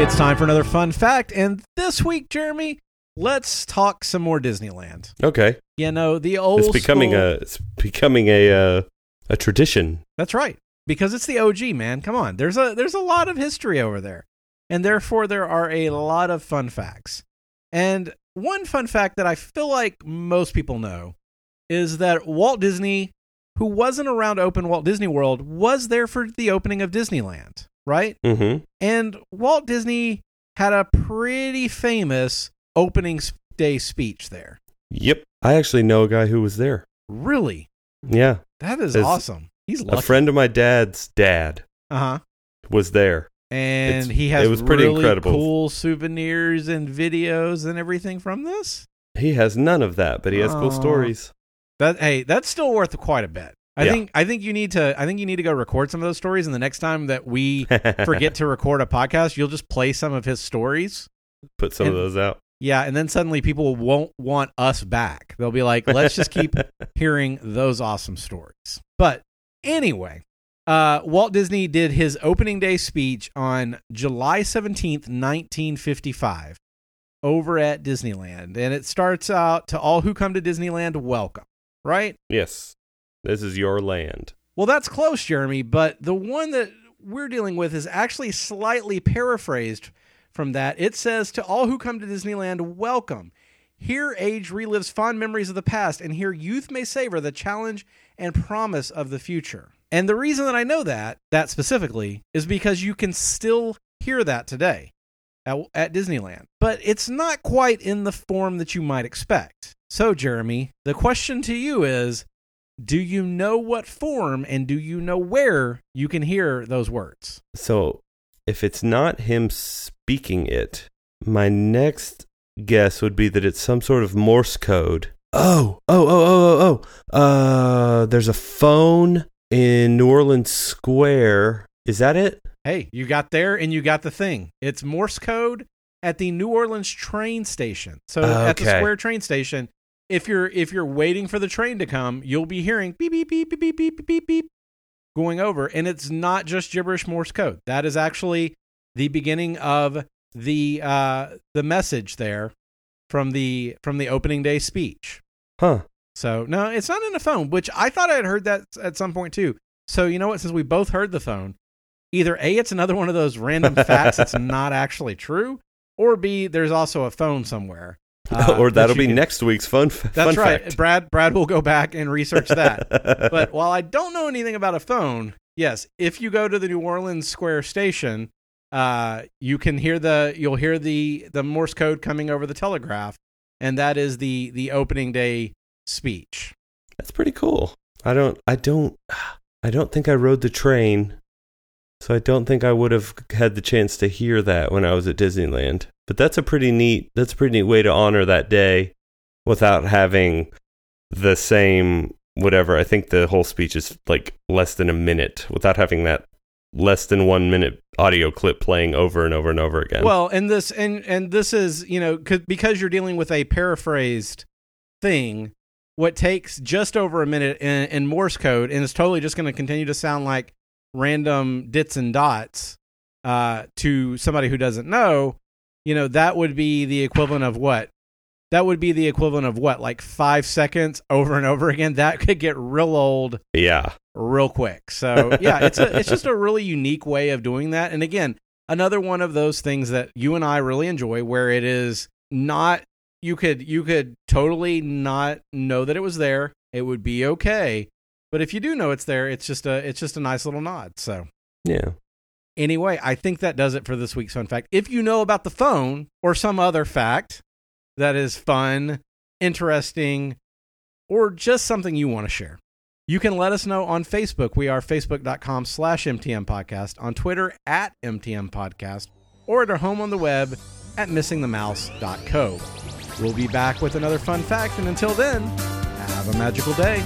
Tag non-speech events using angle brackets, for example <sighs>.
It's time for another fun fact. And this week, Jeremy, let's talk some more Disneyland. Okay, You know, the old it's becoming school- a it's becoming a uh, a tradition. That's right. Because it's the OG, man. Come on. There's a there's a lot of history over there. And therefore there are a lot of fun facts. And one fun fact that I feel like most people know is that Walt Disney, who wasn't around to open Walt Disney World, was there for the opening of Disneyland, right? Mm-hmm. And Walt Disney had a pretty famous opening day speech there. Yep, I actually know a guy who was there. Really? Yeah, That is awesome. He's a friend of my dad's dad uh-huh. was there. and It's- he has it was pretty really incredible. cool souvenirs and videos and everything from this. He has none of that, but he has Aw. cool stories. That hey, that's still worth quite a bit. I Yeah. think I think you need to I think you need to go record some of those stories and the next time that we <laughs> forget to record a podcast, you'll just play some of his stories. Put some and- of those out. Yeah, and then suddenly people won't want us back. They'll be like, "Let's just keep <laughs> hearing those awesome stories." But anyway, uh, Walt Disney did his opening day speech on July 17th, 1955, over at Disneyland. And it starts out to all who come to Disneyland, welcome, right? yes, this is your land. Well, that's close, Jeremy, but the one that we're dealing with is actually slightly paraphrased from that. It says, To all who come to Disneyland, welcome. Here, age relives fond memories of the past, and here, youth may savor the challenge and promise of the future. And the reason that I know that, that specifically, is because you can still hear that today at, at Disneyland. But it's not quite in the form that you might expect. So, Jeremy, the question to you is do you know what form and do you know where you can hear those words? So, if it's not him speaking it, my next guess would be that it's some sort of Morse code. Oh, oh, oh, oh, oh, oh. Uh, there's a phone in New Orleans Square. Is that it? Hey, you got there and you got the thing. It's Morse code at the New Orleans train station. So at the Square train station, if you're if you're waiting for the train to come, you'll be hearing beep beep beep beep beep beep beep beep, beep going over and it's not just gibberish Morse code. That is actually the beginning of the uh the message there from the from the opening day speech. Huh. So no, it's not in the phone, which I thought I had heard that at some point too. So you know what? Since we both heard the phone, either a it's another one of those random <laughs> facts that's not actually true, or b there's also a phone somewhere. <laughs> uh, or that that'll be can- next week's fun, That's fun right. fact. Brad Brad will go back and research that. <laughs> but while I don't know anything about a phone, yes, if you go to the New Orleans Square station, uh, you can hear the you'll hear the the Morse code coming over the telegraph, and that is the the opening day speech. That's pretty cool. I don't I don't <sighs> I don't think I rode the train. So I don't think I would have had the chance to hear that when I was at Disneyland. But that's a pretty neat that's a pretty neat way to honor that day without having the same whatever. I think the whole speech is like less than a minute without having that less than 1 minute audio clip playing over and over and over again. Well, and this and and this is you know, because you're dealing with a paraphrased thing. What takes just over a minute in, in Morse code and is totally just going to continue to sound like random dits and dots uh, to somebody who doesn't know. You know that would be the equivalent of what? That would be the equivalent of what? Like five seconds over and over again. That could get real old yeah. real quick. So yeah, it's a, it's just a really unique way of doing that. And again, another one of those things that you and I really enjoy, where it is not you could you could totally not know that it was there. It would be okay. But if you do know it's there, it's just a it's just a nice little nod. So Yeah. Anyway, I think that does it for this week's fun fact. If you know about the phone or some other fact that is fun, interesting, or just something you want to share, you can let us know on Facebook. We are facebook.com slash MTM podcast, on Twitter at MTM podcast, or at our home on the web at missingthemouse.co. We'll be back with another fun fact, and until then, have a magical day.